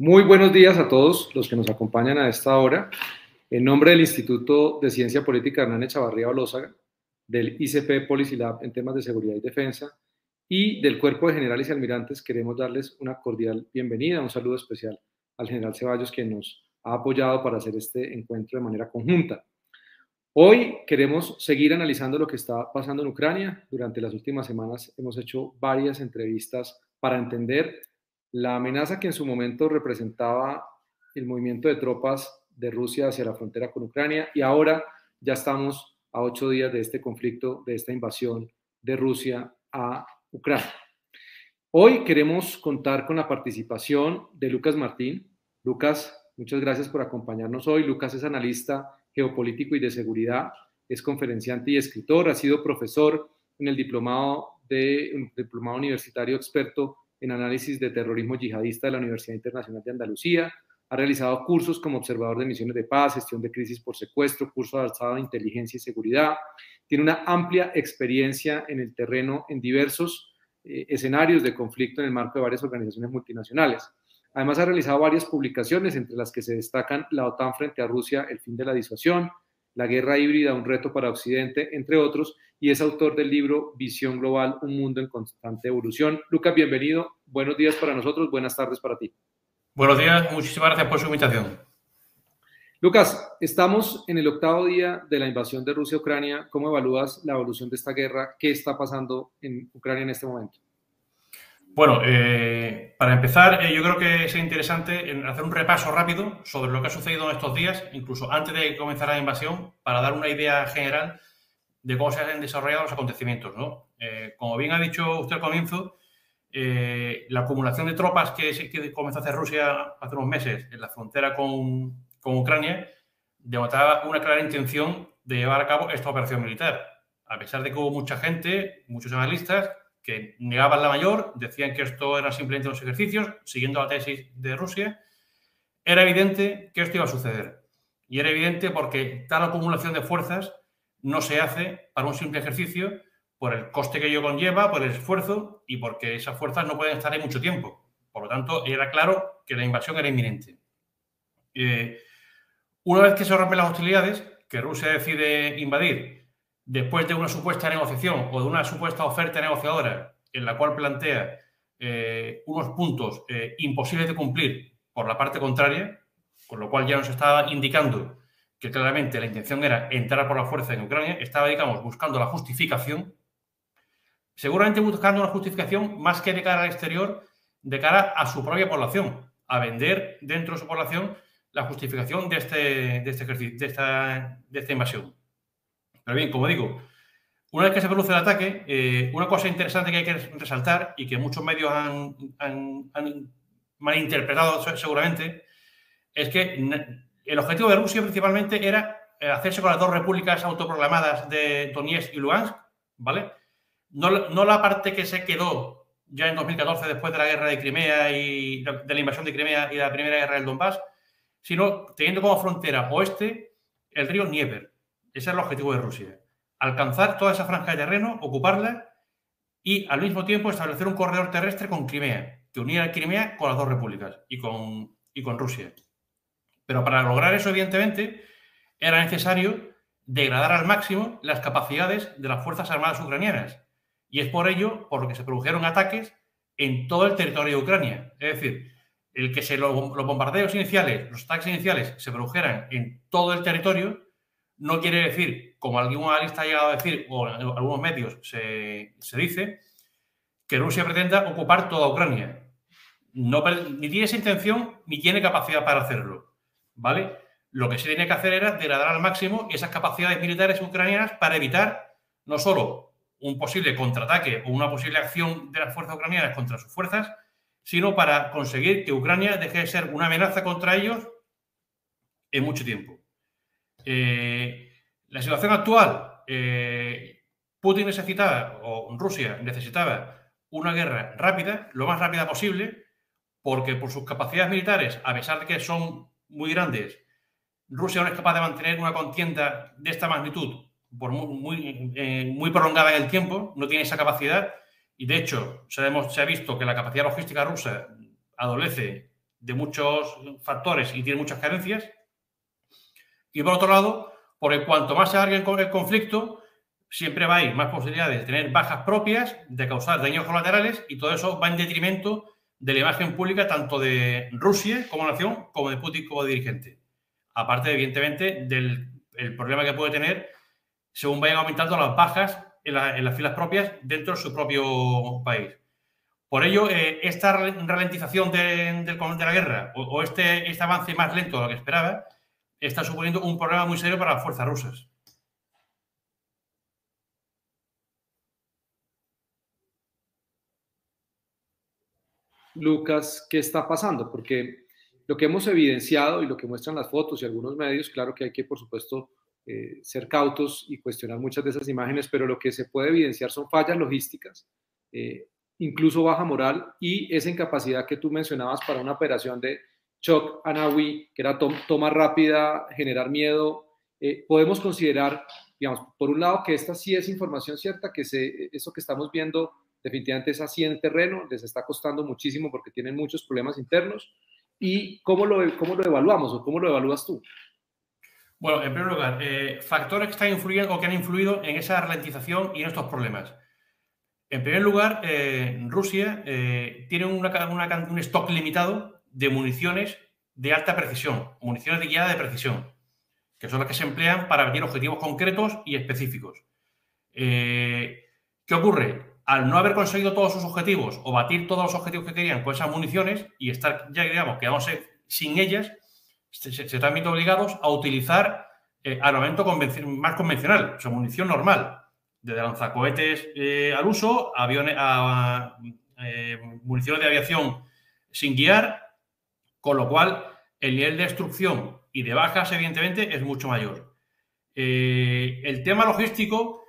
Muy buenos días a todos los que nos acompañan a esta hora. En nombre del Instituto de Ciencia Política Hernán Echavarría Olózaga, del ICP Policy Lab en temas de seguridad y defensa y del Cuerpo de Generales y Almirantes, queremos darles una cordial bienvenida, un saludo especial al general Ceballos que nos ha apoyado para hacer este encuentro de manera conjunta. Hoy queremos seguir analizando lo que está pasando en Ucrania. Durante las últimas semanas hemos hecho varias entrevistas para entender la amenaza que en su momento representaba el movimiento de tropas de Rusia hacia la frontera con Ucrania y ahora ya estamos a ocho días de este conflicto, de esta invasión de Rusia a Ucrania. Hoy queremos contar con la participación de Lucas Martín. Lucas, muchas gracias por acompañarnos hoy. Lucas es analista geopolítico y de seguridad, es conferenciante y escritor, ha sido profesor en el diplomado, universitario experto en análisis de terrorismo yihadista de la Universidad Internacional de Andalucía. Ha realizado cursos como observador de misiones de paz, gestión de crisis por secuestro, curso avanzado de inteligencia y seguridad. Tiene una amplia experiencia en el terreno en diversos eh, escenarios de conflicto en el marco de varias organizaciones multinacionales. Además, ha realizado varias publicaciones, entre las que se destacan La OTAN frente a Rusia, El fin de la disuasión, La guerra híbrida, un reto para Occidente, entre otros, y es autor del libro Visión Global, un mundo en constante evolución. Lucas, bienvenido. Buenos días para nosotros, buenas tardes para ti. Buenos días, muchísimas gracias por su invitación. Lucas, estamos en el octavo día de la invasión de Rusia a Ucrania. ¿Cómo evalúas la evolución de esta guerra? ¿Qué está pasando en Ucrania en este momento? Bueno, eh, para empezar, eh, yo creo que es interesante hacer un repaso rápido sobre lo que ha sucedido en estos días, incluso antes de comenzar la invasión, para dar una idea general de cómo se han desarrollado los acontecimientos. ¿no? Eh, como bien ha dicho usted al comienzo, la acumulación de tropas que, que, comenzó a hacer Rusia hace unos meses en la frontera con, con Ucrania denotaba una clara intención de llevar a cabo esta operación militar. A pesar de que hubo mucha gente, muchos analistas, que negaban la mayor, decían que esto era simplemente unos ejercicios, siguiendo la tesis de Rusia, era evidente que esto iba a suceder. Y era evidente porque tal acumulación de fuerzas no se hace para un simple ejercicio por el coste que ello conlleva, por el esfuerzo y porque esas fuerzas no pueden estar ahí mucho tiempo. Por lo tanto, era claro que la invasión era inminente. Eh, una vez que se rompen las hostilidades, que Rusia decide invadir después de una supuesta negociación o de una supuesta oferta negociadora en la cual plantea eh, unos puntos eh, imposibles de cumplir por la parte contraria, con lo cual ya nos estaba indicando que claramente la intención era entrar por la fuerza en Ucrania, estaba, digamos, buscando la justificación, seguramente buscando una justificación más que de cara al exterior, de cara a su propia población, a vender dentro de su población la justificación de, este, de, este de, esta, de esta invasión. Pero bien, como digo, una vez que se produce el ataque, eh, una cosa interesante que hay que resaltar y que muchos medios han, han, han malinterpretado seguramente, es que el objetivo de Rusia principalmente era eh, hacerse con las dos repúblicas autoproclamadas de Donetsk y Lugansk, ¿vale? No, no, la parte que se quedó ya en 2014 después de la guerra de Crimea y de la invasión de Crimea y la primera guerra del Donbass, sino teniendo como frontera oeste el río Dnieper. Ese es el objetivo de Rusia. Alcanzar toda esa franja de terreno, ocuparla y al mismo tiempo establecer un corredor terrestre con Crimea, que uniera Crimea con las dos repúblicas y con, y con Rusia. Pero para lograr eso, evidentemente, era necesario degradar al máximo las capacidades de las Fuerzas Armadas ucranianas. Y es por ello por lo que se produjeron ataques en todo el territorio de Ucrania. Es decir, el que se los bombardeos iniciales, los ataques iniciales se produjeran en todo el territorio, no quiere decir, como algún analista ha llegado a decir, o en algunos medios se, se dice, que Rusia pretenda ocupar toda Ucrania. No, ni tiene esa intención ni tiene capacidad para hacerlo. ¿vale? Lo que se tenía que hacer era degradar al máximo esas capacidades militares ucranianas para evitar no solo un posible contraataque o una posible acción de las fuerzas ucranianas contra sus fuerzas, sino para conseguir que Ucrania deje de ser una amenaza contra ellos en mucho tiempo. Eh, la situación actual, eh, Putin necesitaba, o Rusia necesitaba, una guerra rápida, lo más rápida posible, porque por sus capacidades militares, a pesar de que son muy grandes, Rusia no es capaz de mantener una contienda de esta magnitud eh, muy, prolongada en el tiempo, no tiene esa capacidad y de hecho se se ha visto que la capacidad logística rusa adolece de muchos factores y tiene muchas carencias. Y por otro lado, porque cuanto más se alargue el conflicto, siempre va a haber más posibilidades de tener bajas propias, de causar daños colaterales y todo eso va en detrimento de la imagen pública tanto de Rusia como nación como de Putin como dirigente. Aparte, evidentemente, del problema que puede tener según vayan aumentando las bajas en, las filas propias dentro de su propio país. Por ello, eh, esta ralentización de, de, la guerra o, este, este avance más lento de lo que esperaba está suponiendo un problema muy serio para las fuerzas rusas. Lucas, ¿qué está pasando? Porque lo que hemos evidenciado y lo que muestran las fotos y algunos medios, claro que hay que, por supuesto, eh, ser cautos y cuestionar muchas de esas imágenes, pero lo que se puede evidenciar son fallas logísticas, eh, incluso baja moral y esa incapacidad que tú mencionabas para una operación de shock anawi, que era toma rápida, generar miedo. Eh, podemos considerar, digamos, por un lado que esta sí es información cierta, que se, eso que estamos viendo definitivamente es así en terreno, les está costando muchísimo porque tienen muchos problemas internos. ¿Y cómo lo, cómo lo evaluamos o cómo lo evalúas tú? Bueno, en primer lugar, eh, factores que están influyendo o que han influido en esa ralentización y en estos problemas. En primer lugar, eh, Rusia eh, tiene un stock limitado de municiones de alta precisión, municiones de guiada de precisión, que son las que se emplean para batir objetivos concretos y específicos. ¿Qué ocurre? al no haber conseguido todos sus objetivos o batir todos los objetivos que querían con esas municiones y estar ya, digamos, quedándose sin ellas, se, están viendo obligados a utilizar eh, armamento más convencional, o sea, munición normal, desde lanzacohetes eh, al uso, aviones, a, eh, municiones de aviación sin guiar, con lo cual el nivel de destrucción y de bajas, evidentemente, es mucho mayor. el tema logístico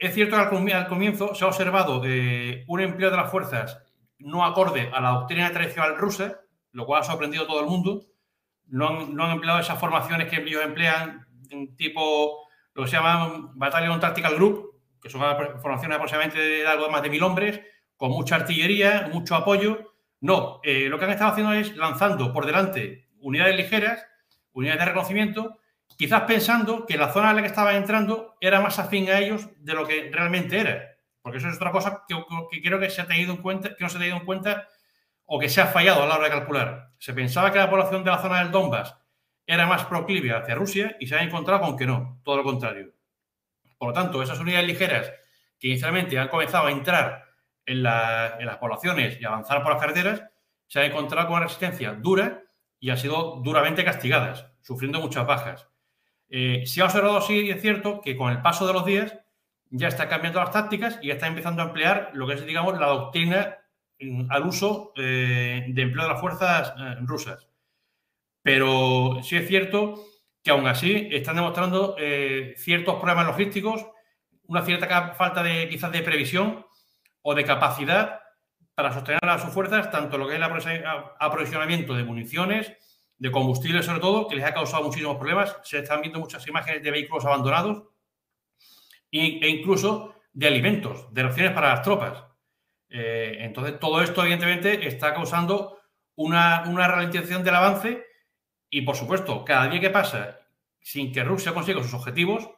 es cierto que al comienzo se ha observado eh, un empleo de las fuerzas no acorde a la doctrina tradicional rusa, lo cual ha sorprendido a todo el mundo. No han, empleado esas formaciones que ellos emplean, tipo lo que se llaman Battalion Tactical Group, que son formaciones aproximadamente de algo más de mil hombres, con mucha artillería, mucho apoyo. No, eh, lo que han estado haciendo es lanzando por delante unidades ligeras, unidades de reconocimiento, quizás pensando que la zona en la que estaba entrando era más afín a ellos de lo que realmente era. Porque eso es otra cosa que, creo que se ha tenido en cuenta, que no se ha tenido en cuenta o que se ha fallado a la hora de calcular. Se pensaba que la población de la zona del Donbass era más proclive hacia Rusia y se ha encontrado con que no, todo lo contrario. Por lo tanto, esas unidades ligeras que inicialmente han comenzado a entrar en, las poblaciones y avanzar por las carreteras, se han encontrado con una resistencia dura y han sido duramente castigadas, sufriendo muchas bajas. Eh, se ha observado, sí, es cierto, que con el paso de los días ya está cambiando las tácticas y ya está empezando a emplear lo que es, digamos, la doctrina al uso eh, de empleo de las fuerzas eh, rusas. Pero sí es cierto que aún así están demostrando ciertos problemas logísticos, una cierta falta de quizás de previsión o de capacidad para sostener a sus fuerzas, tanto lo que es el aprovisionamiento de municiones, de combustible sobre todo, que les ha causado muchísimos problemas. Se están viendo muchas imágenes de vehículos abandonados e incluso de alimentos, de raciones para las tropas. Eh, entonces, todo esto, evidentemente, está causando una, una ralentización del avance y, por supuesto, cada día que pasa sin que Rusia consiga sus objetivos,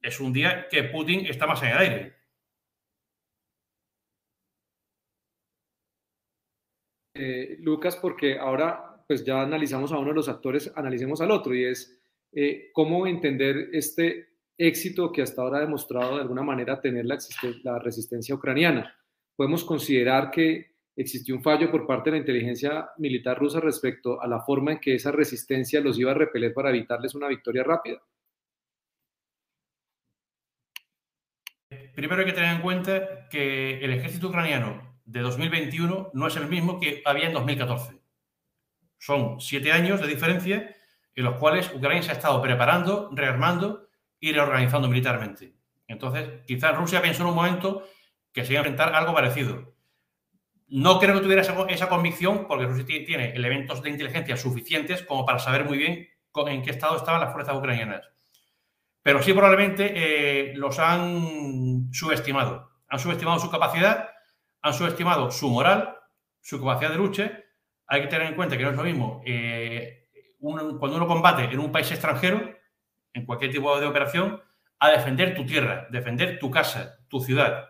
es un día que Putin está más en el aire. Eh, Lucas, porque ahora pues ya analizamos a uno de los actores, analicemos al otro, y es eh, cómo entender este éxito que hasta ahora ha demostrado de alguna manera tener la, la resistencia ucraniana. Podemos considerar que existió un fallo por parte de la inteligencia militar rusa respecto a la forma en que esa resistencia los iba a repeler para evitarles una victoria rápida. Primero hay que tener en cuenta que el ejército ucraniano de 2021 no es el mismo que había en 2014. Son siete años de diferencia en los cuales Ucrania se ha estado preparando, rearmando y reorganizando militarmente. Entonces, quizás Rusia pensó en un momento que se iba a enfrentar algo parecido. No creo que tuviera esa, convicción porque Rusia tiene elementos de inteligencia suficientes como para saber muy bien en qué estado estaban las fuerzas ucranianas. Pero sí probablemente eh, los han subestimado. Han subestimado su capacidad, han subestimado su moral, su capacidad de lucha hay que tener en cuenta que no es lo mismo eh, cuando uno combate en un país extranjero, en cualquier tipo de operación, a defender tu tierra, defender tu casa, tu ciudad.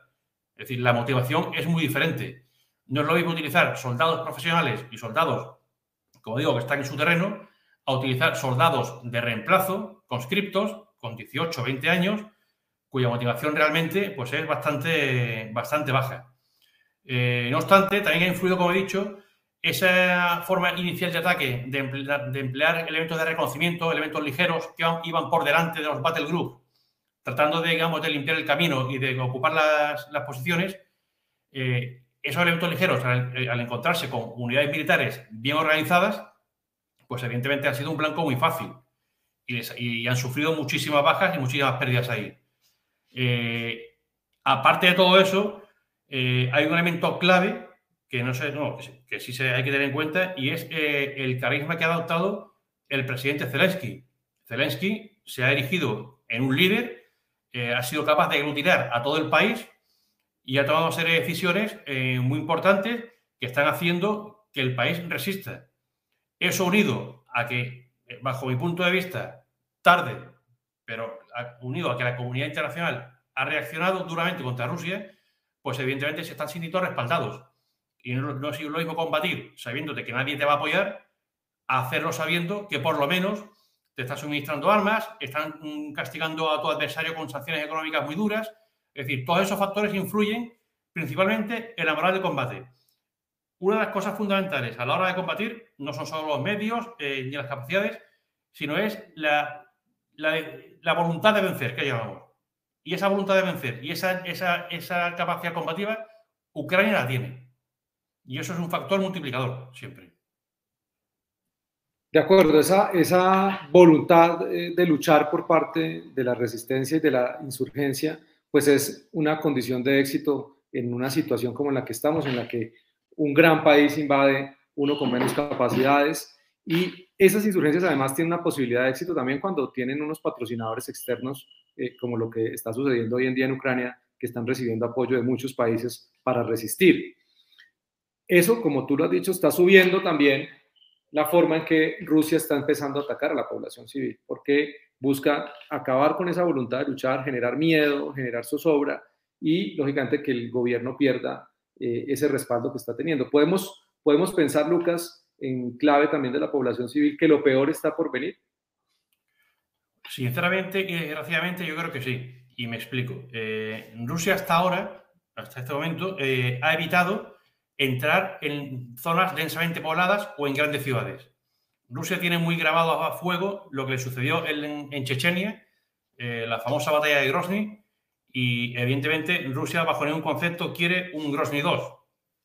Es decir, la motivación es muy diferente. No es lo mismo utilizar soldados profesionales y soldados, como digo, que están en su terreno, a utilizar soldados de reemplazo, conscriptos, con 18 o 20 años, cuya motivación realmente pues, es bastante, bastante baja. Eh, no obstante, también ha influido, como he dicho, esa forma inicial de ataque de emplear, elementos de reconocimiento, elementos ligeros que iban por delante de los battle group, tratando de, digamos, de limpiar el camino y de ocupar las, posiciones. Eh, esos elementos ligeros, al, encontrarse con unidades militares bien organizadas, pues evidentemente ha sido un blanco muy fácil y, han sufrido muchísimas bajas y muchísimas pérdidas ahí. Eh, aparte de todo eso, eh, hay un elemento clave que no sé, que, sí se hay que tener en cuenta y es eh, el carisma que ha adoptado el presidente Zelensky. Zelensky se ha erigido en un líder, ha sido capaz de aglutinar a todo el país y ha tomado una serie de decisiones muy importantes que están haciendo que el país resista. Eso unido a que, bajo mi punto de vista, tarde, pero unido a que la comunidad internacional ha reaccionado duramente contra Rusia, pues evidentemente se están sintiendo respaldados. Y no, es lo mismo combatir sabiendo que nadie te va a apoyar, hacerlo sabiendo que por lo menos te están suministrando armas, están mm, castigando a tu adversario con sanciones económicas muy duras. Es decir, todos esos factores influyen principalmente en la moral de combate. Una de las cosas fundamentales a la hora de combatir no son solo los medios eh, ni las capacidades, sino es la la, voluntad de vencer, que llamamos. Y esa voluntad de vencer y esa, esa, capacidad combativa, Ucrania la tiene. Y eso es un factor multiplicador siempre. De acuerdo, esa, esa voluntad eh, de luchar por parte de la resistencia y de la insurgencia, pues es una condición de éxito en una situación como en la que estamos, en la que un gran país invade uno con menos capacidades y esas insurgencias además tienen una posibilidad de éxito también cuando tienen unos patrocinadores externos, eh, como lo que está sucediendo hoy en día en Ucrania, que están recibiendo apoyo de muchos países para resistir. Eso, como tú lo has dicho, está subiendo también la forma en que Rusia está empezando a atacar a la población civil, porque busca acabar con esa voluntad de luchar, generar miedo, generar zozobra y, lógicamente, que el gobierno pierda eh, ese respaldo que está teniendo. Podemos, podemos pensar, Lucas, en clave también de la población civil, que lo peor está por venir? Sinceramente y desgraciadamente yo creo que sí. Y me explico. Eh, Rusia hasta ahora, hasta este momento, eh, ha evitado entrar en zonas densamente pobladas o en grandes ciudades. Rusia tiene muy grabado a fuego lo que le sucedió en, Chechenia, eh, la famosa batalla de Grozny, y evidentemente Rusia bajo ningún concepto quiere un Grozny 2,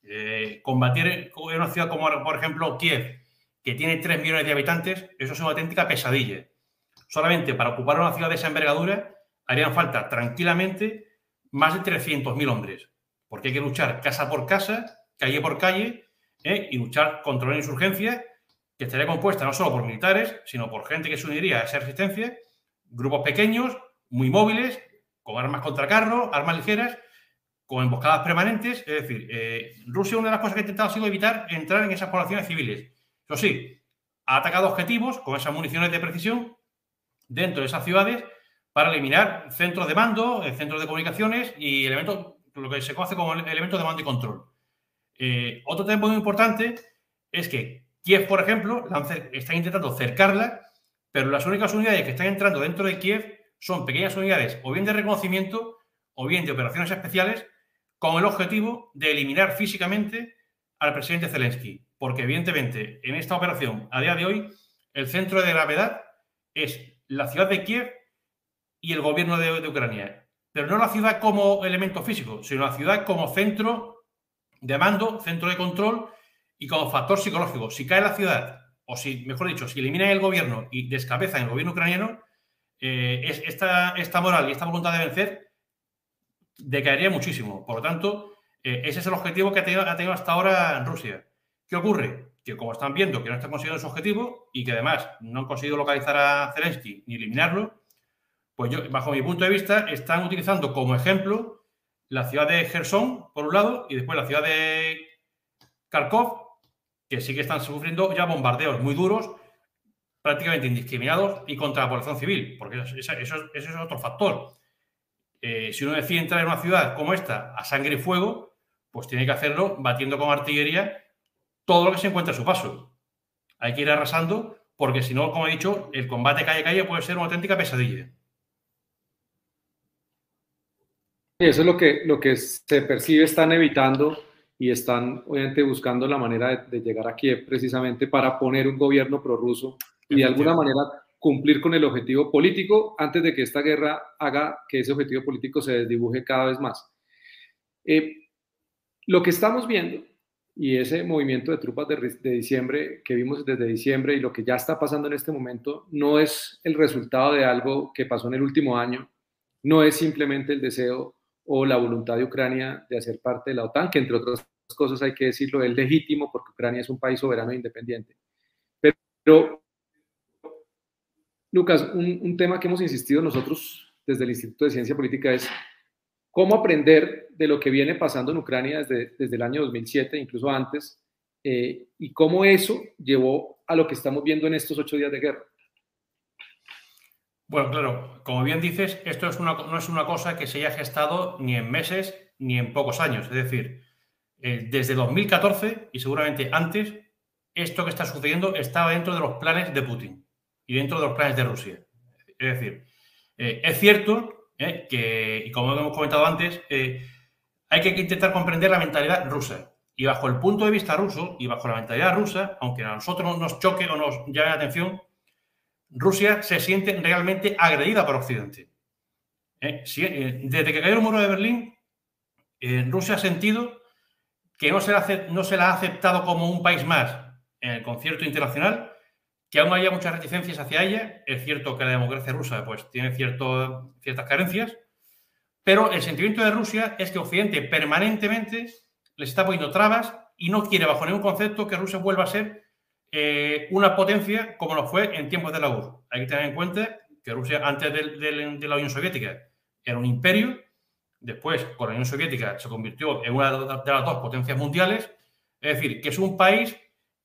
eh, combatir en una ciudad como, por ejemplo, Kiev, que tiene 3 millones de habitantes, eso es una auténtica pesadilla. Solamente para ocupar una ciudad de esa envergadura harían falta tranquilamente más de 300.000 hombres, porque hay que luchar casa por casa, calle por calle, ¿eh? y luchar contra una insurgencia que estaría compuesta no solo por militares, sino por gente que se uniría a esa resistencia, grupos pequeños, muy móviles, con armas contra carro, armas ligeras, con emboscadas permanentes. Es decir, eh, Rusia una de las cosas que ha intentado ha sido evitar entrar en esas poblaciones civiles. Eso sí, ha atacado objetivos con esas municiones de precisión dentro de esas ciudades para eliminar centros de mando, eh, centros de comunicaciones y elementos, lo que se conoce como elementos de mando y control. Eh, otro tema muy importante es que Kiev, por ejemplo, está intentando cercarla, pero las únicas unidades que están entrando dentro de Kiev son pequeñas unidades o bien de reconocimiento o bien de operaciones especiales con el objetivo de eliminar físicamente al presidente Zelensky, porque evidentemente en esta operación, a día de hoy, el centro de gravedad es la ciudad de Kiev y el gobierno de, Ucrania, pero no la ciudad como elemento físico, sino la ciudad como centro de mando, centro de control y como factor psicológico. Si cae la ciudad, o si, mejor dicho, si eliminan el gobierno y descabezan el gobierno ucraniano, eh, es esta, moral y esta voluntad de vencer decaería muchísimo. Por lo tanto, eh, ese es el objetivo que ha tenido, hasta ahora Rusia. ¿Qué ocurre? Que como están viendo que no están consiguiendo su objetivo y que además no han conseguido localizar a Zelensky ni eliminarlo, pues yo, bajo mi punto de vista, están utilizando como ejemplo la ciudad de Gerson, por un lado, y después la ciudad de Kharkov, que sí que están sufriendo ya bombardeos muy duros, prácticamente indiscriminados y contra la población civil, porque eso, es otro factor. Eh, si uno decide entrar en una ciudad como esta a sangre y fuego, pues tiene que hacerlo batiendo con artillería todo lo que se encuentra a su paso. Hay que ir arrasando porque si no, como he dicho, el combate calle-calle puede ser una auténtica pesadilla. Eso es lo que, lo que se percibe, están evitando y están obviamente buscando la manera de, llegar aquí precisamente para poner un gobierno prorruso y de alguna manera cumplir con el objetivo político antes de que esta guerra haga que ese objetivo político se desdibuje cada vez más. Eh, lo que estamos viendo y ese movimiento de tropas de, diciembre que vimos desde diciembre y lo que ya está pasando en este momento no es el resultado de algo que pasó en el último año, no es simplemente el deseo o la voluntad de Ucrania de hacer parte de la OTAN, que entre otras cosas hay que decirlo, es legítimo porque Ucrania es un país soberano e independiente. Pero, Lucas, un, tema que hemos insistido nosotros desde el Instituto de Ciencia Política es cómo aprender de lo que viene pasando en Ucrania desde, desde el año 2007, incluso antes, eh, y cómo eso llevó a lo que estamos viendo en estos ocho días de guerra. Bueno, claro, como bien dices, esto es una, no es una cosa que se haya gestado ni en meses ni en pocos años. Es decir, eh, desde 2014 y seguramente antes, esto que está sucediendo estaba dentro de los planes de Putin y dentro de los planes de Rusia. Es decir, eh, es cierto eh, que, y como hemos comentado antes, hay que intentar comprender la mentalidad rusa. Y bajo el punto de vista ruso y bajo la mentalidad rusa, aunque a nosotros nos choque o nos llame la atención, Rusia se siente realmente agredida por Occidente. Eh, eh, desde que cayó el muro de Berlín, eh, Rusia ha sentido que no se la ha aceptado como un país más en el concierto internacional, que aún haya muchas reticencias hacia ella. Es cierto que la democracia rusa pues, tiene cierto, ciertas carencias, pero el sentimiento de Rusia es que Occidente permanentemente les está poniendo trabas y no quiere, bajo ningún concepto, que Rusia vuelva a ser eh, una potencia como lo fue en tiempos de la URSS. Hay que tener en cuenta que Rusia, antes de, la Unión Soviética, era un imperio. Después, con la Unión Soviética, se convirtió en una de las dos potencias mundiales. Es decir, que es un país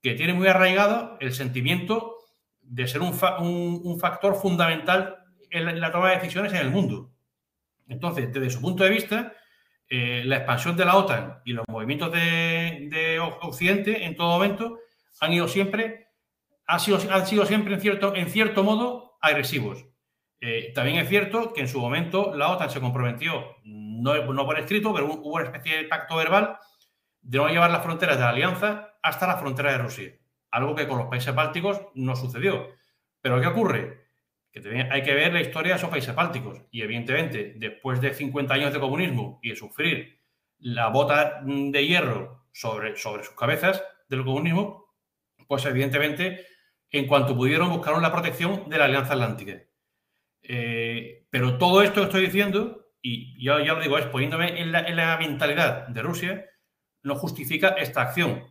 que tiene muy arraigado el sentimiento de ser un, factor fundamental en la, toma de decisiones en el mundo. Entonces, desde su punto de vista, eh, la expansión de la OTAN y los movimientos de Occidente en todo momento han ido siempre, han sido, han sido siempre en cierto, en cierto modo agresivos. Eh, también es cierto que en su momento la OTAN se comprometió, no, no por escrito, pero hubo una especie de pacto verbal de no llevar las fronteras de la alianza hasta la frontera de Rusia. Algo que con los países bálticos no sucedió. Pero ¿qué ocurre? Que hay que ver la historia de esos países bálticos. Y evidentemente, después de 50 años de comunismo y de sufrir la bota de hierro sobre, sobre sus cabezas del comunismo, pues evidentemente, en cuanto pudieron, buscaron la protección de la Alianza Atlántica. Eh, pero todo esto que estoy diciendo, y yo ya lo digo, es poniéndome en la, mentalidad de Rusia, no justifica esta acción.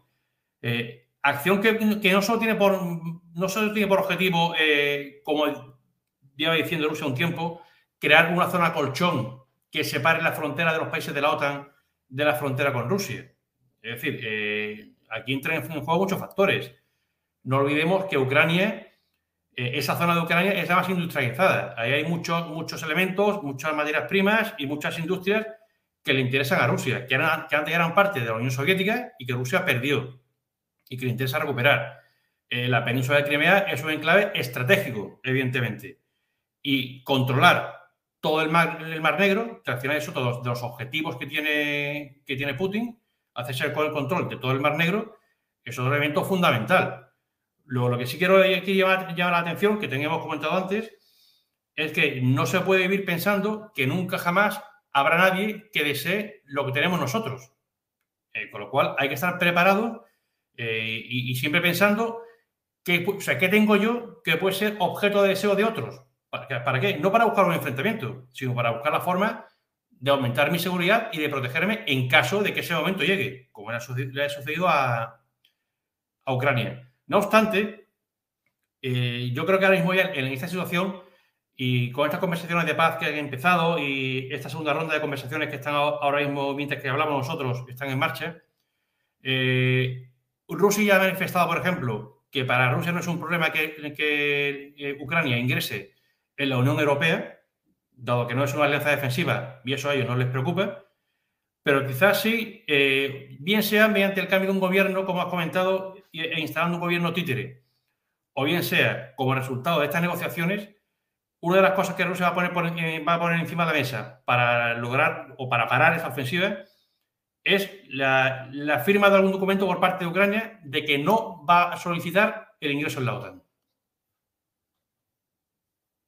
Eh, acción que, no, solo tiene por, no solo tiene por objetivo, eh, como lleva diciendo Rusia un tiempo, crear una zona colchón que separe la frontera de los países de la OTAN de la frontera con Rusia. Es decir, aquí entran en juego muchos factores. No olvidemos que Ucrania, eh, esa zona de Ucrania es la más industrializada. Ahí hay muchos, muchos elementos, muchas materias primas y muchas industrias que le interesan a Rusia, que, antes eran parte de la Unión Soviética y que Rusia perdió y que le interesa recuperar. Eh, la península de Crimea es un enclave estratégico, evidentemente. Y controlar todo el mar, el mar Negro, que al final eso, todos los objetivos que tiene, que tiene Putin, hacerse con el control de todo el Mar Negro, es otro elemento fundamental. Luego, lo que sí quiero aquí llamar, la atención, que teníamos comentado antes, es que no se puede vivir pensando que nunca jamás habrá nadie que desee lo que tenemos nosotros. Eh, con lo cual, hay que estar preparado eh, y, siempre pensando que, o sea, ¿qué tengo yo que puede ser objeto de deseo de otros? ¿Para, ¿Para qué? No para buscar un enfrentamiento, sino para buscar la forma de aumentar mi seguridad y de protegerme en caso de que ese momento llegue, como le ha sucedido a, a Ucrania. No obstante, eh, yo creo que ahora mismo ya en esta situación y con estas conversaciones de paz que han empezado y esta segunda ronda de conversaciones que están ahora mismo, mientras que hablamos nosotros, están en marcha, eh, Rusia ha manifestado, por ejemplo, que para Rusia no es un problema que, que Ucrania ingrese en la Unión Europea, dado que no es una alianza defensiva y eso a ellos no les preocupa, pero quizás sí, eh, bien sea mediante el cambio de un gobierno, como has comentado, e instalando un gobierno títere, o bien sea como resultado de estas negociaciones, una de las cosas que Rusia va a poner, eh, va a poner encima de la mesa para lograr o para parar esa ofensiva es la, firma de algún documento por parte de Ucrania de que no va a solicitar el ingreso en la OTAN.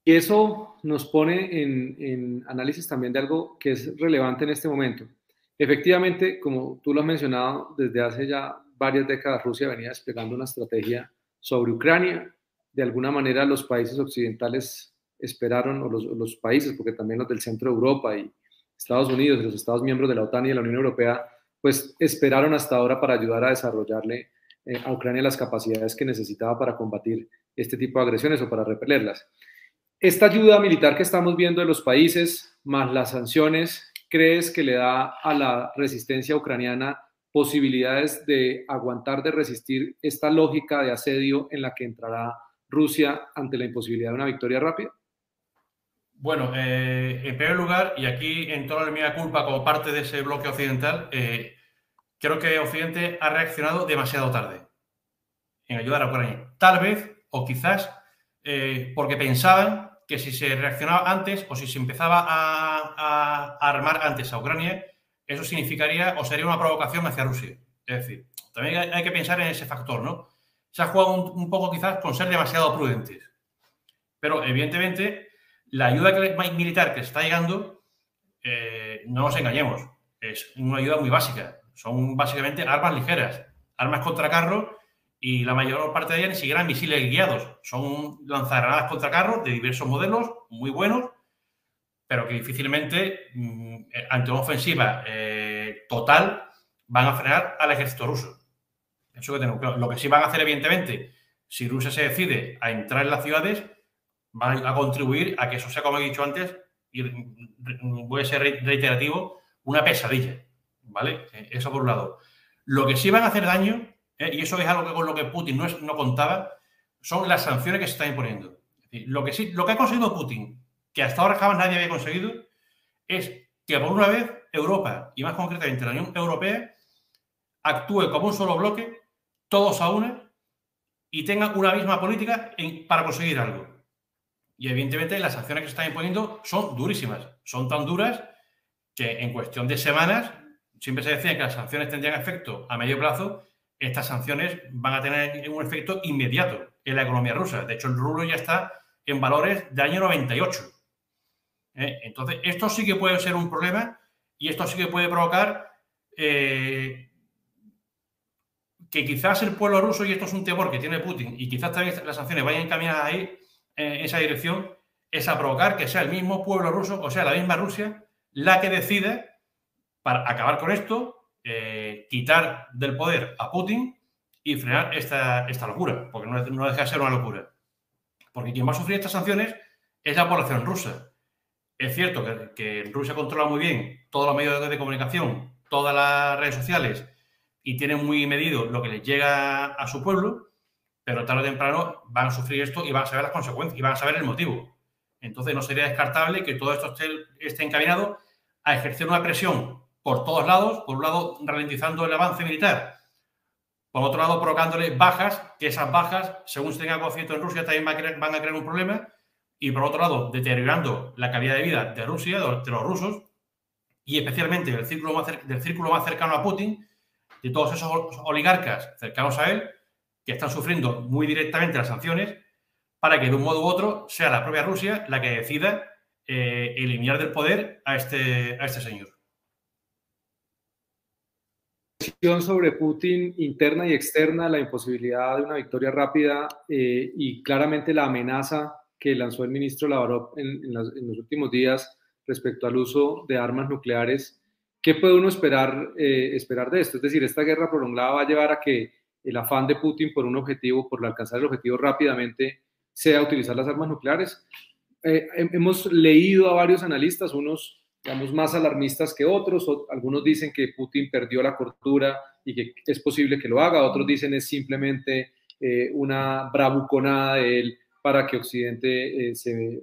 Y eso nos pone en, en, análisis también de algo que es relevante en este momento. Efectivamente, como tú lo has mencionado, desde hace ya varias décadas Rusia venía desplegando una estrategia sobre Ucrania. De alguna manera los países occidentales esperaron, o los, los países, porque también los del centro de Europa y Estados Unidos y los Estados miembros de la OTAN y de la Unión Europea, pues esperaron hasta ahora para ayudar a desarrollarle eh, a Ucrania las capacidades que necesitaba para combatir este tipo de agresiones o para repelerlas. Esta ayuda militar que estamos viendo de los países, más las sanciones, ¿crees que le da a la resistencia ucraniana posibilidades de aguantar, de resistir esta lógica de asedio en la que entrará Rusia ante la imposibilidad de una victoria rápida? Bueno, eh, en primer lugar, y aquí en toda la mi culpa como parte de ese bloque occidental, eh, creo que Occidente ha reaccionado demasiado tarde en ayudar a Ucrania. Tal vez, o quizás, eh, porque pensaban que si se reaccionaba antes o si se empezaba a, armar antes a Ucrania, eso significaría o sería una provocación hacia Rusia. Es decir, también hay, que pensar en ese factor, ¿no? Se ha jugado un, poco quizás con ser demasiado prudentes. Pero evidentemente, la ayuda militar que está llegando, eh, no nos engañemos, es una ayuda muy básica. Son básicamente armas ligeras, armas contra carro y la mayor parte de ellas ni siquiera misiles guiados. Son lanzagranadas contra carros de diversos modelos, muy buenos, pero que difícilmente, mm, ante una ofensiva eh, total, van a frenar al ejército ruso. Eso que tenemos Lo que sí van a hacer, evidentemente, si Rusia se decide a entrar en las ciudades, van a contribuir a que eso sea, como he dicho antes, y voy a ser reiterativo, una pesadilla. ¿Vale? Eso por un lado. Lo que sí van a hacer daño ¿eh? y eso es algo con lo que Putin no, no contaba, son las sanciones que se están imponiendo. lo, que sí, lo que ha conseguido Putin, que hasta ahora jamás nadie había conseguido, es que por una vez Europa, y más concretamente la Unión Europea, actúe como un solo bloque, todos a una, y tengan una misma política para conseguir algo. Y evidentemente las sanciones que se están imponiendo son durísimas, son tan duras que en cuestión de semanas, siempre se decía que las sanciones tendrían efecto a medio plazo estas sanciones van a tener un efecto inmediato en la economía rusa. De hecho, el rublo ya está en valores de año 98. ¿Eh? Entonces, esto sí que puede ser un problema y esto sí que puede provocar eh, que quizás el pueblo ruso, y esto es un temor que tiene Putin, y quizás también las sanciones vayan encaminadas ahí, en esa dirección, es a provocar que sea el mismo pueblo ruso, o sea, la misma Rusia, la que decide, para acabar con esto, eh, quitar del poder a Putin y frenar esta, esta locura, porque no, no, deja de ser una locura. Porque quien va a sufrir estas sanciones es la población rusa. Es cierto que, que Rusia controla muy bien todos los medios de comunicación, todas las redes sociales y tiene muy medido lo que les llega a su pueblo, pero tarde o temprano van a sufrir esto y van a saber las consecuencias y van a saber el motivo. Entonces no sería descartable que todo esto esté, esté encaminado a ejercer una presión por todos lados, por un lado ralentizando el avance militar, por otro lado provocándole bajas, que esas bajas, según se tenga conocimiento en Rusia, también van a, crear, un problema, y por otro lado deteriorando la calidad de vida de Rusia, de los, rusos, y especialmente círculo, del círculo más cercano a Putin, de todos esos oligarcas cercanos a él, que están sufriendo muy directamente las sanciones, para que de un modo u otro sea la propia Rusia la que decida eh, eliminar del poder a este, a este señor sobre Putin interna y externa, la imposibilidad de una victoria rápida eh, y claramente la amenaza que lanzó el ministro Lavrov en, en, los últimos días respecto al uso de armas nucleares. ¿Qué puede uno esperar, eh, esperar de esto? Es decir, esta guerra prolongada va a llevar a que el afán de Putin por un objetivo, por alcanzar el objetivo rápidamente, sea utilizar las armas nucleares. Eh, hemos leído a varios analistas, unos digamos, más alarmistas que otros. algunos dicen que Putin perdió la cordura y que es posible que lo haga. Otros dicen es simplemente eh, una bravuconada de él para que Occidente eh, se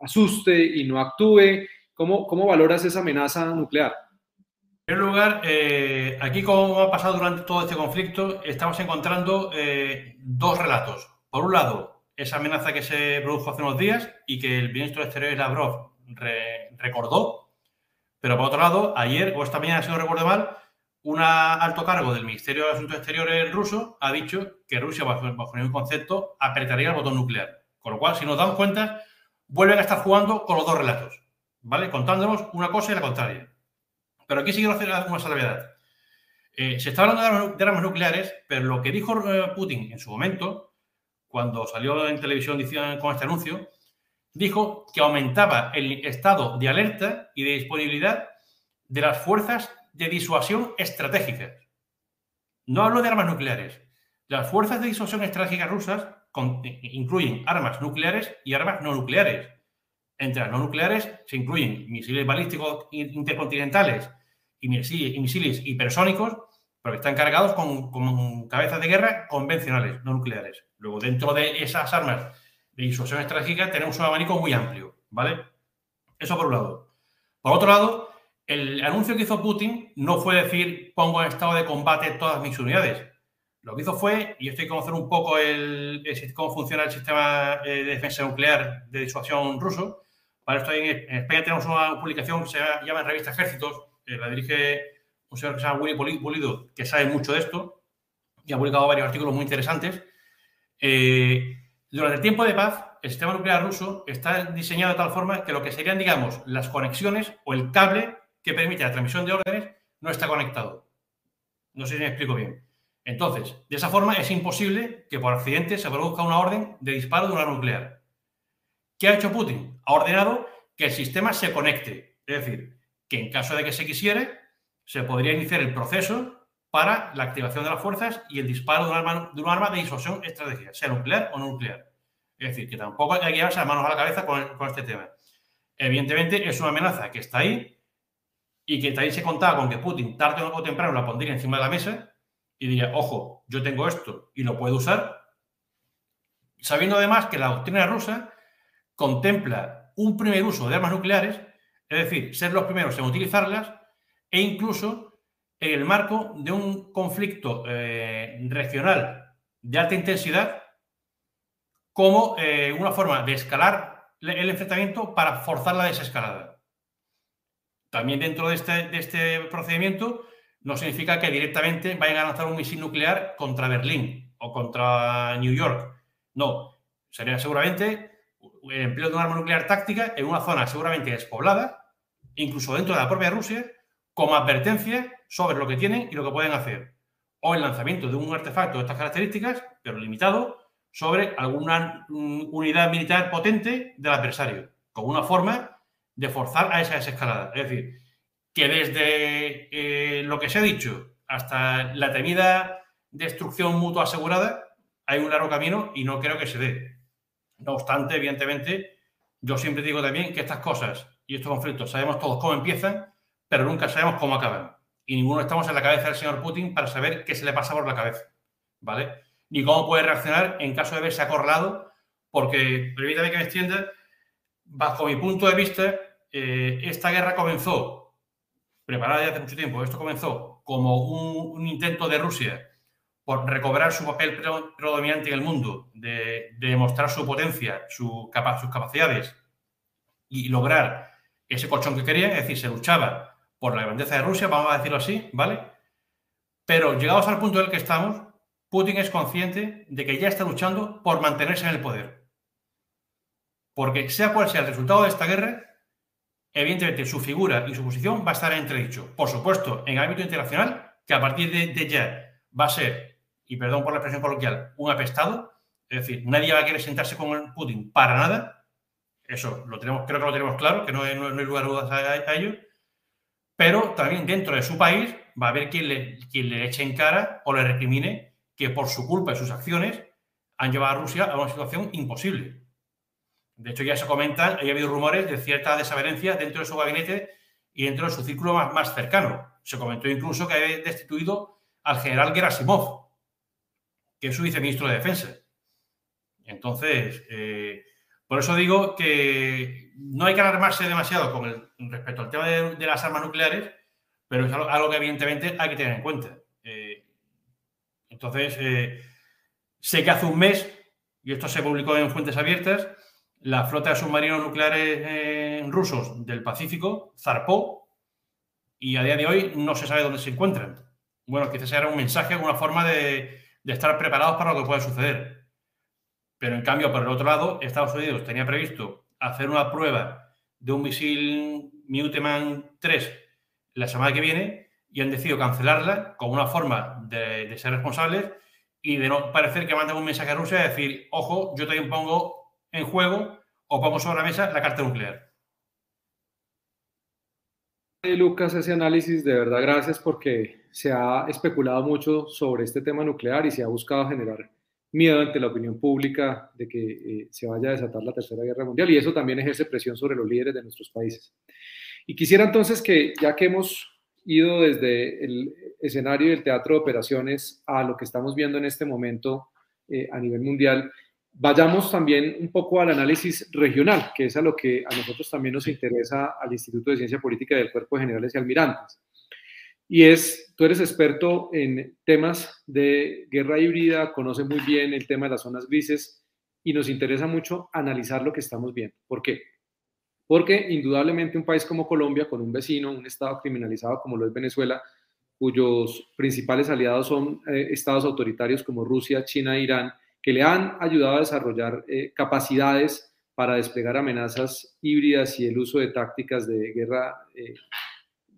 asuste y no actúe. ¿Cómo, ¿Cómo valoras esa amenaza nuclear? En primer lugar, eh, aquí como ha pasado durante todo este conflicto, estamos encontrando dos relatos. Por un lado, esa amenaza que se produjo hace unos días y que el ministro de Exteriores Lavrov recordó, pero por otro lado, ayer o esta mañana, si no recuerdo mal, un alto cargo del Ministerio de Asuntos Exteriores ruso ha dicho que Rusia, bajo, bajo ningún concepto, apretaría el botón nuclear. Con lo cual, si nos damos cuenta, vuelven a estar jugando con los dos relatos, ¿vale? Contándonos una cosa y la contraria. Pero aquí sí quiero hacer una salvedad. Eh, se está hablando de armas nucleares, pero lo que dijo eh, Putin en su momento, cuando salió en televisión con este anuncio, dijo que aumentaba el estado de alerta y de disponibilidad de las fuerzas de disuasión estratégicas. No hablo de armas nucleares. Las fuerzas de disuasión estratégicas rusas incluyen armas nucleares y armas no nucleares. Entre las no nucleares se incluyen misiles balísticos intercontinentales y misiles, hipersónicos, pero que están cargados con, con cabezas de guerra convencionales, no nucleares. Luego, dentro de esas armas de disuasión estratégica tenemos un abanico muy amplio, ¿vale? Eso por un lado. Por otro lado, el anuncio que hizo Putin no fue decir pongo en estado de combate todas mis unidades. Lo que hizo fue, y estoy conocer un poco el, cómo funciona el sistema eh, de defensa nuclear de disuasión ruso. En, España tenemos una publicación que se llama Revista Ejércitos, eh, la dirige un señor que se llama Willy Pulido, que sabe mucho de esto y ha publicado varios artículos muy interesantes. Eh, durante el tiempo de paz, el sistema nuclear ruso está diseñado de tal forma que lo que serían, digamos, las conexiones o el cable que permite la transmisión de órdenes no está conectado. No sé si me explico bien. Entonces, de esa forma es imposible que por accidente se produzca una orden de disparo de una nuclear. ¿Qué ha hecho Putin? Ha ordenado que el sistema se conecte. Es decir, que en caso de que se quisiere, se podría iniciar el proceso para la activación de las fuerzas y el disparo de un arma de, de disuasión estratégica, sea nuclear o no nuclear. Es decir, que tampoco hay que llevarse las manos a la cabeza con este tema. Evidentemente, es una amenaza que está ahí y que también se contaba con que Putin tarde o temprano la pondría encima de la mesa y diría, ojo, yo tengo esto y lo puedo usar, sabiendo además que la doctrina rusa contempla un primer uso de armas nucleares, es decir, ser los primeros en utilizarlas e incluso en el marco de un conflicto eh, regional de alta intensidad como eh, una forma de escalar el enfrentamiento para forzar la desescalada. También dentro de este, de este procedimiento no significa que directamente vayan a lanzar un misil nuclear contra Berlín o contra New York. No, sería seguramente el empleo de un arma nuclear táctica en una zona seguramente despoblada, incluso dentro de la propia Rusia, como advertencia sobre lo que tienen y lo que pueden hacer. O el lanzamiento de un artefacto de estas características, pero limitado, sobre alguna mm, unidad militar potente del adversario, como una forma de forzar a esa desescalada. Es decir, que desde eh, lo que se ha dicho hasta la temida destrucción mutua asegurada, hay un largo camino y no creo que se dé. No obstante, evidentemente, yo siempre digo también que estas cosas y estos conflictos sabemos todos cómo empiezan, pero nunca sabemos cómo acaban. Y ninguno estamos en la cabeza del señor Putin para saber qué se le pasa por la cabeza, ¿vale? Ni cómo puede reaccionar en caso de verse acorralado, porque, permítame que me extienda, bajo mi punto de vista, eh, esta guerra comenzó, preparada ya hace mucho tiempo, esto comenzó como un, intento de Rusia por recobrar su papel predominante en el mundo, de, demostrar su potencia, su sus capacidades y lograr ese colchón que quería, es decir, se luchaba por la grandeza de Rusia, vamos a decirlo así, ¿vale? Pero llegados al punto en el que estamos, Putin es consciente de que ya está luchando por mantenerse en el poder. Porque sea cual sea el resultado de esta guerra, evidentemente su figura y su posición va a estar en entredicho. Por supuesto, en el ámbito internacional, que a partir de, ya va a ser, y perdón por la expresión coloquial, un apestado, es decir, nadie va a querer sentarse con Putin para nada. Eso lo tenemos, creo que lo tenemos claro, que no hay, lugar a dudas a, ello. Pero también dentro de su país va a haber quien le, eche en cara o le recrimine que por su culpa y sus acciones han llevado a Rusia a una situación imposible. De hecho, ya se comenta, ha habido rumores de cierta desavenencia dentro de su gabinete y dentro de su círculo más, cercano. Se comentó incluso que había destituido al general Gerasimov, que es su viceministro de Defensa. Entonces, eh, por eso digo que no hay que alarmarse demasiado con respecto al tema de, las armas nucleares, pero es algo, que evidentemente hay que tener en cuenta. Eh, entonces, eh, sé que hace un mes, y esto se publicó en fuentes abiertas, la flota de submarinos nucleares rusos del Pacífico zarpó y a día de hoy no se sabe dónde se encuentran. Bueno, quizás era un mensaje, una forma de, de estar preparados para lo que pueda suceder. Pero en cambio, por el otro lado, Estados Unidos tenía previsto hacer una prueba de un misil Minuteman 3 la semana que viene y han decidido cancelarla como una forma de, ser responsables y de no parecer que manden un mensaje a Rusia y decir, ojo, yo también pongo en juego o pongo sobre la mesa la carta nuclear. Lucas, ese análisis de verdad gracias porque se ha especulado mucho sobre este tema nuclear y se ha buscado generar miedo ante la opinión pública de que eh, se vaya a desatar la Tercera Guerra Mundial y eso también ejerce presión sobre los líderes de nuestros países. Y quisiera entonces que, ya que hemos ido desde el escenario del teatro de operaciones a lo que estamos viendo en este momento eh, a nivel mundial, vayamos también un poco al análisis regional, que es a lo que a nosotros también nos interesa al Instituto de Ciencia Política del Cuerpo de Generales y Almirantes. Y es, tú eres experto en temas de guerra híbrida, conoces muy bien el tema de las zonas grises y nos interesa mucho analizar lo que estamos viendo. ¿Por qué? Porque indudablemente un país como Colombia, con un vecino, un estado criminalizado como lo es Venezuela, cuyos principales aliados son eh, estados autoritarios como Rusia, China e Irán, que le han ayudado a desarrollar eh, capacidades para desplegar amenazas híbridas y el uso de tácticas de guerra eh,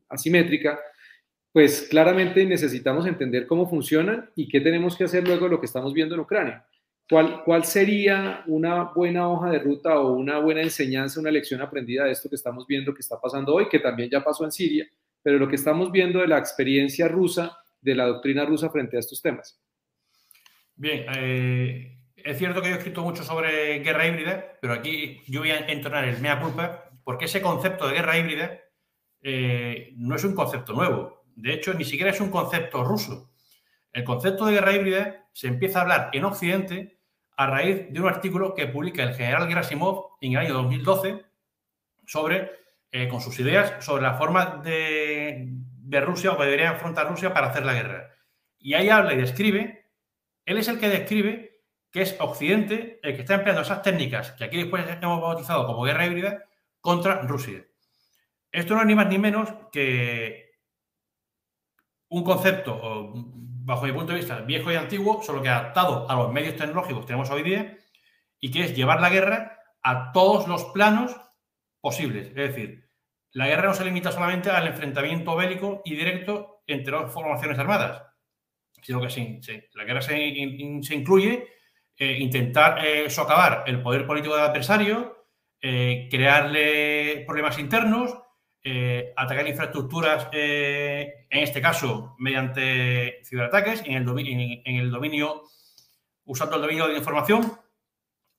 asimétrica, pues claramente necesitamos entender cómo funcionan y qué tenemos que hacer luego de lo que estamos viendo en Ucrania. ¿Cuál, ¿Cuál sería una buena hoja de ruta o una buena enseñanza, una lección aprendida de esto que estamos viendo que está pasando hoy, que también ya pasó en Siria, pero lo que estamos viendo de la experiencia rusa, de la doctrina rusa frente a estos temas? Bien, eh, es cierto que yo he escrito mucho sobre guerra híbrida, pero aquí yo voy a entonar el mea culpa, porque ese concepto de guerra híbrida eh, no es un concepto nuevo. De hecho, ni siquiera es un concepto ruso. El concepto de guerra híbrida se empieza a hablar en Occidente a raíz de un artículo que publica el general Gerasimov en el año 2012 sobre, eh, con sus ideas sobre la forma de, Rusia o que debería afrontar Rusia para hacer la guerra. Y ahí habla y describe, él es el que describe que es Occidente el que está empleando esas técnicas que aquí después hemos bautizado como guerra híbrida contra Rusia. Esto no es ni más ni menos que un concepto, bajo mi punto de vista, viejo y antiguo, solo que adaptado a los medios tecnológicos que tenemos hoy día, y que es llevar la guerra a todos los planos posibles. Es decir, la guerra no se limita solamente al enfrentamiento bélico y directo entre dos formaciones armadas, sino que sí, la guerra se, incluye eh, intentar eh, socavar el poder político del adversario, eh, crearle problemas internos, eh, atacar infraestructuras, eh, en este caso mediante ciberataques, en el, dominio, en, el dominio, usando el dominio de información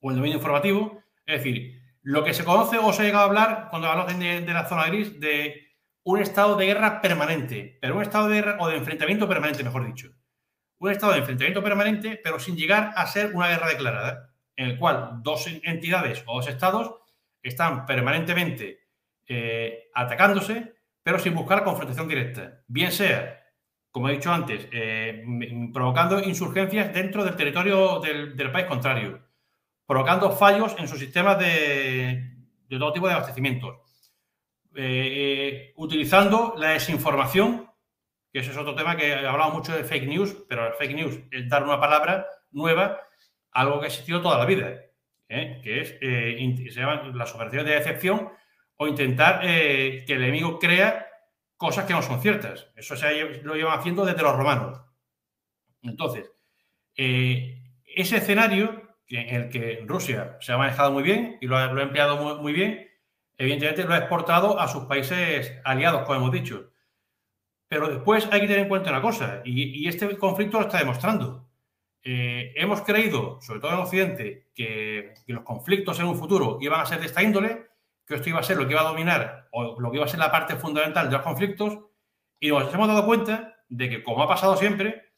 o el dominio informativo. Es decir, lo que se conoce o se ha llegado a hablar cuando hablamos de, de la zona gris de un estado de guerra permanente, pero un estado de guerra o de enfrentamiento permanente, mejor dicho. Un estado de enfrentamiento permanente, pero sin llegar a ser una guerra declarada, en el cual dos entidades o dos estados están permanentemente eh, atacándose, pero sin buscar confrontación directa. Bien sea, como he dicho antes, eh, provocando insurgencias dentro del territorio del, país contrario, provocando fallos en sus sistemas de, todo tipo de abastecimientos, eh, utilizando la desinformación, que ese es otro tema que he hablado mucho de fake news, pero fake news es dar una palabra nueva algo que ha existido toda la vida, que es, se llaman las operaciones de decepción o intentar eh, que el enemigo crea cosas que no son ciertas. Eso se lo llevan haciendo desde los romanos. Entonces, eh, ese escenario en el que Rusia se ha manejado muy bien y lo ha, empleado muy, bien, evidentemente lo ha exportado a sus países aliados, como hemos dicho. Pero después hay que tener en cuenta una cosa, y, este conflicto lo está demostrando. eh, hemos creído, sobre todo en Occidente, que, los conflictos en un futuro iban a ser de esta índole, que esto iba a ser lo que iba a dominar o lo que iba a ser la parte fundamental de los conflictos, y nos hemos dado cuenta de que, como ha pasado siempre,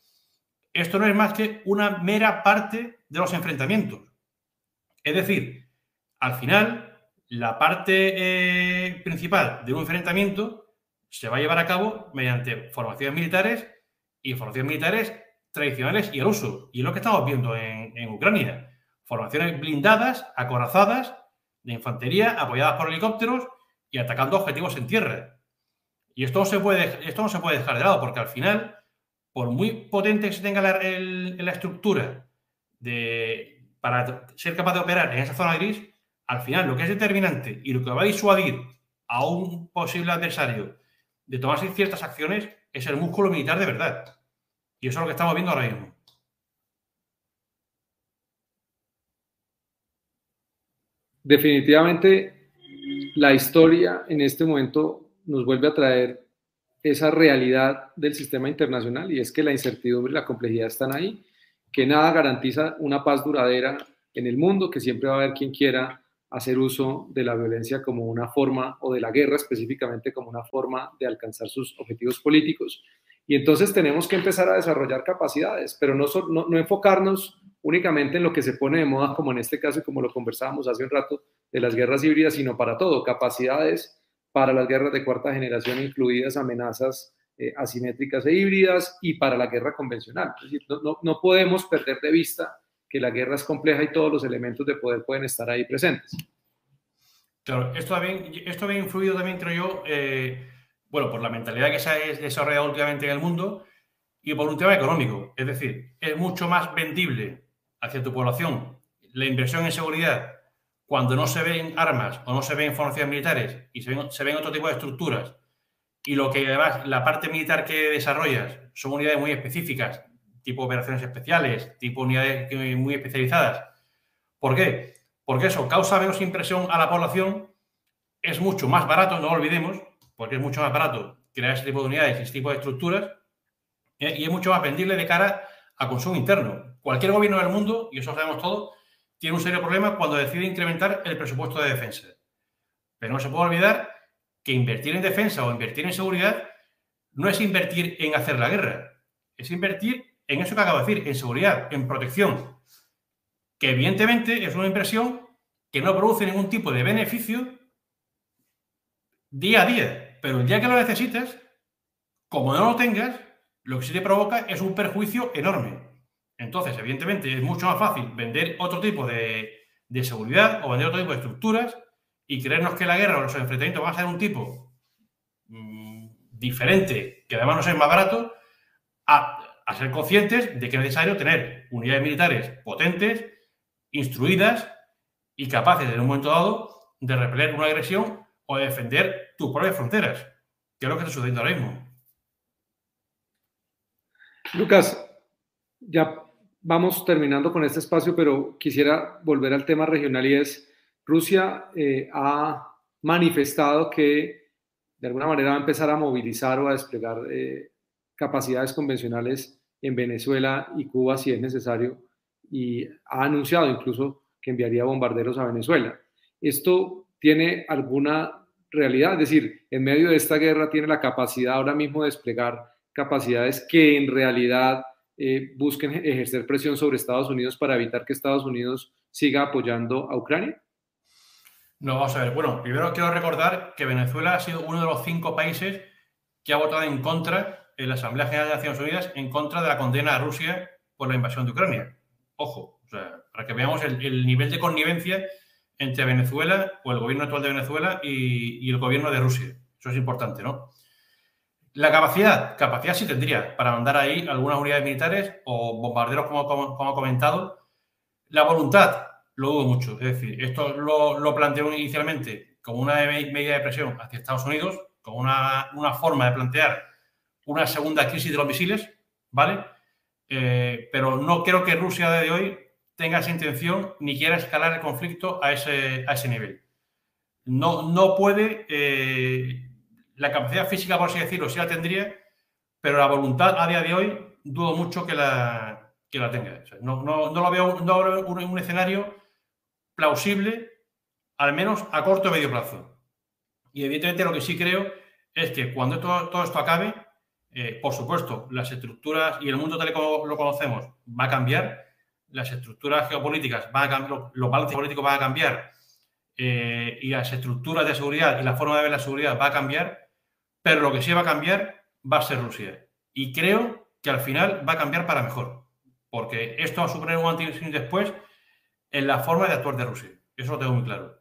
esto no es más que una mera parte de los enfrentamientos. Es decir, al final, la parte eh, principal de un enfrentamiento se va a llevar a cabo mediante formaciones militares y formaciones militares tradicionales y al uso. Y es lo que estamos viendo en, Ucrania. Formaciones blindadas, acorazadas, de infantería, apoyadas por helicópteros y atacando objetivos en tierra. Y esto no se puede, esto no se puede dejar de lado, porque al final, por muy potente que se tenga la, la estructura de, para ser capaz de operar en esa zona gris, al final lo que es determinante y lo que va a disuadir a un posible adversario de tomar ciertas acciones es el músculo militar de verdad. Y eso es lo que estamos viendo ahora mismo. Definitivamente, la historia en este momento nos vuelve a traer esa realidad del sistema internacional y es que la incertidumbre y la complejidad están ahí, que nada garantiza una paz duradera en el mundo, que siempre va a haber quien quiera hacer uso de la violencia como una forma, o de la guerra específicamente como una forma de alcanzar sus objetivos políticos. Y entonces tenemos que empezar a desarrollar capacidades, pero no, no, enfocarnos únicamente en lo que se pone de moda, como en este caso, como lo conversábamos hace un rato, de las guerras híbridas, sino para todo, capacidades para las guerras de cuarta generación, incluidas amenazas eh, asimétricas e híbridas, y para la guerra convencional. Es decir, no, no podemos perder de vista que la guerra es compleja y todos los elementos de poder pueden estar ahí presentes. Claro, esto, también, esto ha influido también, creo yo, eh, bueno, por la mentalidad que se ha desarrollado últimamente en el mundo y por un tema económico. Es decir, es mucho más vendible hacia tu población la inversión en seguridad cuando no se ven armas o no se ven formaciones militares y se ven, se otro tipo de estructuras y lo que además la parte militar que desarrollas son unidades muy específicas, tipo operaciones especiales, tipo unidades muy especializadas. ¿Por qué? Porque eso causa menos impresión a la población, es mucho más barato, no lo olvidemos, porque es mucho más barato crear ese tipo de unidades y ese tipo de estructuras, eh, y es mucho más vendible de cara a consumo interno. Cualquier gobierno del mundo, y eso sabemos todos, tiene un serio problema cuando decide incrementar el presupuesto de defensa. Pero no se puede olvidar que invertir en defensa o invertir en seguridad no es invertir en hacer la guerra, es invertir en eso que acabo de decir, en seguridad, en protección, que evidentemente es una inversión que no produce ningún tipo de beneficio día a día, pero el día que lo necesites, como no lo tengas, lo que sí te provoca es un perjuicio enorme. Entonces, evidentemente, es mucho más fácil vender otro tipo de, seguridad o vender otro tipo de estructuras y creernos que la guerra o los enfrentamientos van a ser un tipo mm, diferente, que además no sea más barato, a, a, ser conscientes de que es necesario tener unidades militares potentes, instruidas y capaces en un momento dado de repeler una agresión o defender tus propias fronteras, que es lo que está sucediendo ahora mismo. Lucas, ya vamos terminando con este espacio, pero quisiera volver al tema regional y es, Rusia eh, ha manifestado que de alguna manera va a empezar a movilizar o a desplegar eh, capacidades convencionales en Venezuela y Cuba si es necesario y ha anunciado incluso que enviaría bombarderos a Venezuela. ¿Esto tiene alguna realidad, es decir, en medio de esta guerra tiene la capacidad ahora mismo de desplegar capacidades que en realidad eh, busquen ejercer presión sobre Estados Unidos para evitar que Estados Unidos siga apoyando a Ucrania? No, vamos a ver. Bueno, primero quiero recordar que Venezuela ha sido uno de los cinco países que ha votado en contra en la Asamblea General de Naciones Unidas en contra de la condena a Rusia por la invasión de Ucrania. Ojo, para que veamos el nivel de connivencia entre Venezuela o el gobierno actual de Venezuela y, el gobierno de Rusia. Eso es importante, ¿no? La capacidad, capacidad sí tendría para mandar ahí algunas unidades militares o bombarderos, como, ha comentado. La voluntad, lo dudo mucho. Es decir, esto lo, lo planteó inicialmente como una medida de presión hacia Estados Unidos, como una, una forma de plantear una segunda crisis de los misiles, ¿vale? Eh, pero no creo que Rusia de hoy tenga esa intención ni quiera escalar el conflicto a ese, a ese nivel. No, no puede, eh, la capacidad física, por así decirlo, sí la tendría, pero la voluntad a día de hoy dudo mucho que la, que la tenga. no, lo veo, no un, escenario plausible, al menos a corto o medio plazo. Y evidentemente lo que sí creo es que cuando todo, esto acabe, eh, por supuesto, las estructuras y el mundo tal como lo conocemos va a cambiar, las estructuras geopolíticas van a cambiar, los balances políticos van a cambiar eh, y las estructuras de seguridad y la forma de ver la seguridad va a cambiar, pero lo que sí va a cambiar va a ser Rusia. Y creo que al final va a cambiar para mejor, porque esto va a suponer un antes y después en la forma de actuar de Rusia. Eso lo tengo muy claro.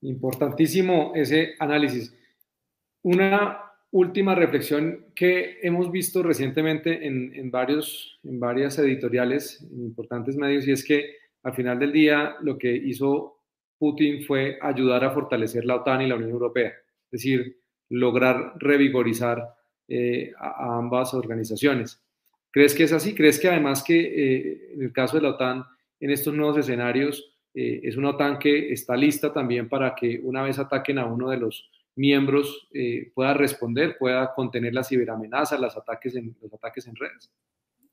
Importantísimo ese análisis. Una última reflexión que hemos visto recientemente en, varios, en varias editoriales, en importantes medios, y es que al final del día lo que hizo Putin fue ayudar a fortalecer la OTAN y la Unión Europea, es decir, lograr revigorizar eh, a, ambas organizaciones. ¿Crees que es así? ¿Crees que además que eh, en el caso de la OTAN, en estos nuevos escenarios, eh, es una OTAN que está lista también para que una vez ataquen a uno de los miembros pueda responder, pueda contener las ciberamenazas, los ataques en, los ataques en redes?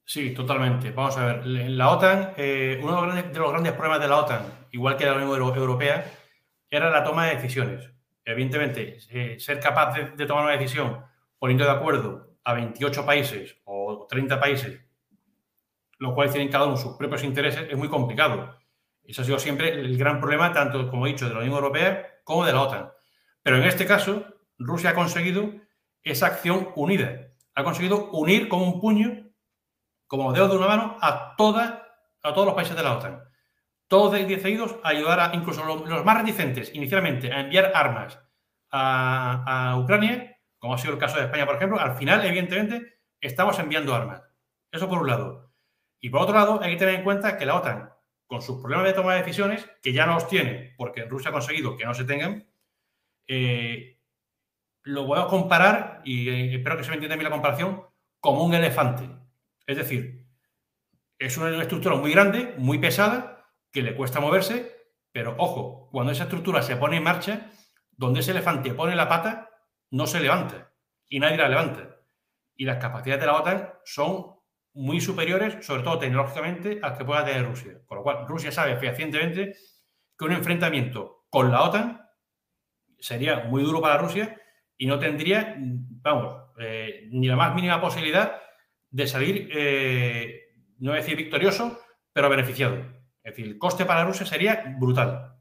Sí, totalmente. Vamos a ver, la OTAN, eh, uno de los, grandes, problemas de la OTAN, igual que la Unión Europea, era la toma de decisiones. Evidentemente, eh, ser capaz de, tomar una decisión poniendo de acuerdo a 28 países o 30 países, los cuales tienen cada uno sus propios intereses, es muy complicado. Eso ha sido siempre el gran problema, tanto, como he dicho, de la Unión Europea como de la OTAN. Pero en este caso, Rusia ha conseguido esa acción unida. Ha conseguido unir como un puño como dedos de una mano a, toda, a todos los países de la OTAN. Todos decididos a ayudar a, incluso los, más reticentes, inicialmente, a enviar armas a, Ucrania, como ha sido el caso de España, por ejemplo, al final, evidentemente, estamos enviando armas. Eso por un lado. Y por otro lado, hay que tener en cuenta que la OTAN, con sus problemas de toma de decisiones, que ya no los tiene, porque Rusia ha conseguido que no se tengan, eh, lo voy a comparar, y eh, espero que se me entienda bien la comparación, como un elefante. Es decir, es una estructura muy grande, muy pesada, que le cuesta moverse, pero ojo, cuando esa estructura se pone en marcha, donde ese elefante pone la pata, no se levanta y nadie la levanta. Y las capacidades de la OTAN son muy superiores, sobre todo tecnológicamente, a las que pueda tener Rusia. Con lo cual, Rusia sabe fehacientemente que un enfrentamiento con la OTAN sería muy duro para Rusia y no tendría, vamos, eh, ni la más mínima posibilidad de salir, eh, no decir victorioso, pero beneficiado. Es decir, el coste para Rusia sería brutal.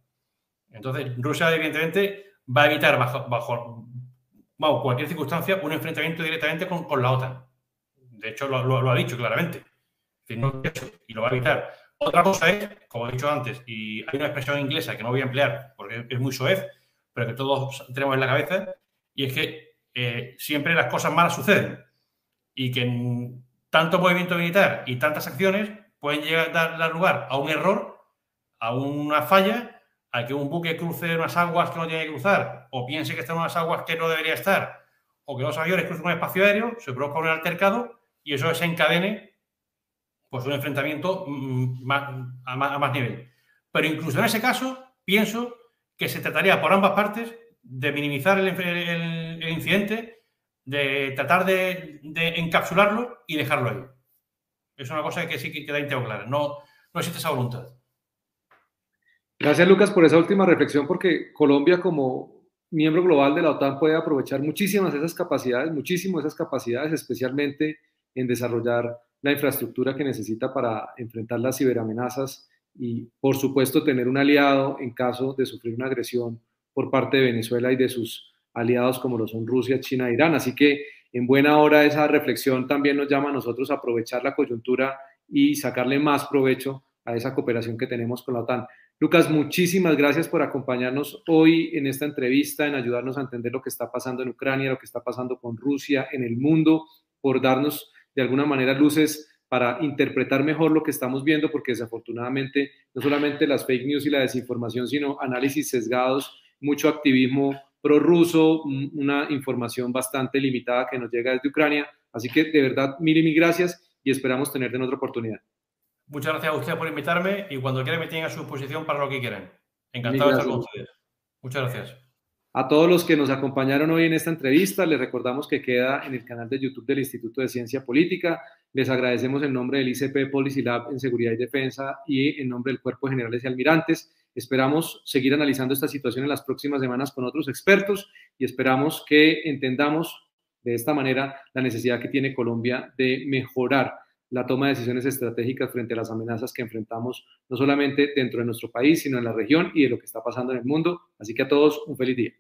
Entonces, Rusia, evidentemente, va a evitar bajo, bajo, cualquier circunstancia un enfrentamiento directamente con, la OTAN. De hecho, lo, ha dicho claramente. y lo va a evitar. Otra cosa es, como he dicho antes, y hay una expresión inglesa que no voy a emplear porque es muy soez, pero que todos tenemos en la cabeza, y es que eh, siempre las cosas malas suceden y que tanto movimiento militar y tantas acciones pueden llegar a dar lugar a un error, a una falla, a que un buque cruce unas aguas que no tiene que cruzar, o piense que está en unas aguas que no debería estar, o que los aviones crucen un espacio aéreo, se produzca un altercado y eso desencadene pues, un enfrentamiento mm, a, más, nivel. Pero incluso en ese caso, pienso que se trataría por ambas partes de minimizar el incidente de tratar de, encapsularlo y dejarlo ahí. Es una cosa que sí que queda íntegro clara. No, no existe esa voluntad. Gracias, Lucas, por esa última reflexión, porque Colombia, como miembro global de la OTAN, puede aprovechar muchísimas esas capacidades, muchísimas esas capacidades, especialmente en desarrollar la infraestructura que necesita para enfrentar las ciberamenazas y, por supuesto, tener un aliado en caso de sufrir una agresión por parte de Venezuela y de sus aliados como lo son Rusia, China e Irán. Así que en buena hora esa reflexión también nos llama a nosotros a aprovechar la coyuntura y sacarle más provecho a esa cooperación que tenemos con la OTAN. Lucas, muchísimas gracias por acompañarnos hoy en esta entrevista, en ayudarnos a entender lo que está pasando en Ucrania, lo que está pasando con Rusia, en el mundo, por darnos de alguna manera luces para interpretar mejor lo que estamos viendo, porque desafortunadamente no solamente las fake news y la desinformación, sino análisis sesgados, mucho activismo prorruso, una información bastante limitada que nos llega desde Ucrania. Así que de verdad, mil y mil gracias y esperamos tenerte en otra oportunidad. Muchas gracias a ustedes por invitarme y cuando quieran me tienen a su disposición para lo que quieran. Encantado de estar con ustedes. Muchas gracias. A todos los que nos acompañaron hoy en esta entrevista, les recordamos que queda en el canal de YouTube del Instituto de Ciencia Política. Les agradecemos en nombre del ICP Policy Lab en Seguridad y Defensa y en nombre del Cuerpo de Generales y Almirantes. Esperamos seguir analizando esta situación en las próximas semanas con otros expertos y esperamos que entendamos de esta manera la necesidad que tiene Colombia de mejorar la toma de decisiones estratégicas frente a las amenazas que enfrentamos no solamente dentro de nuestro país, sino en la región y de lo que está pasando en el mundo. Así que a todos un feliz día.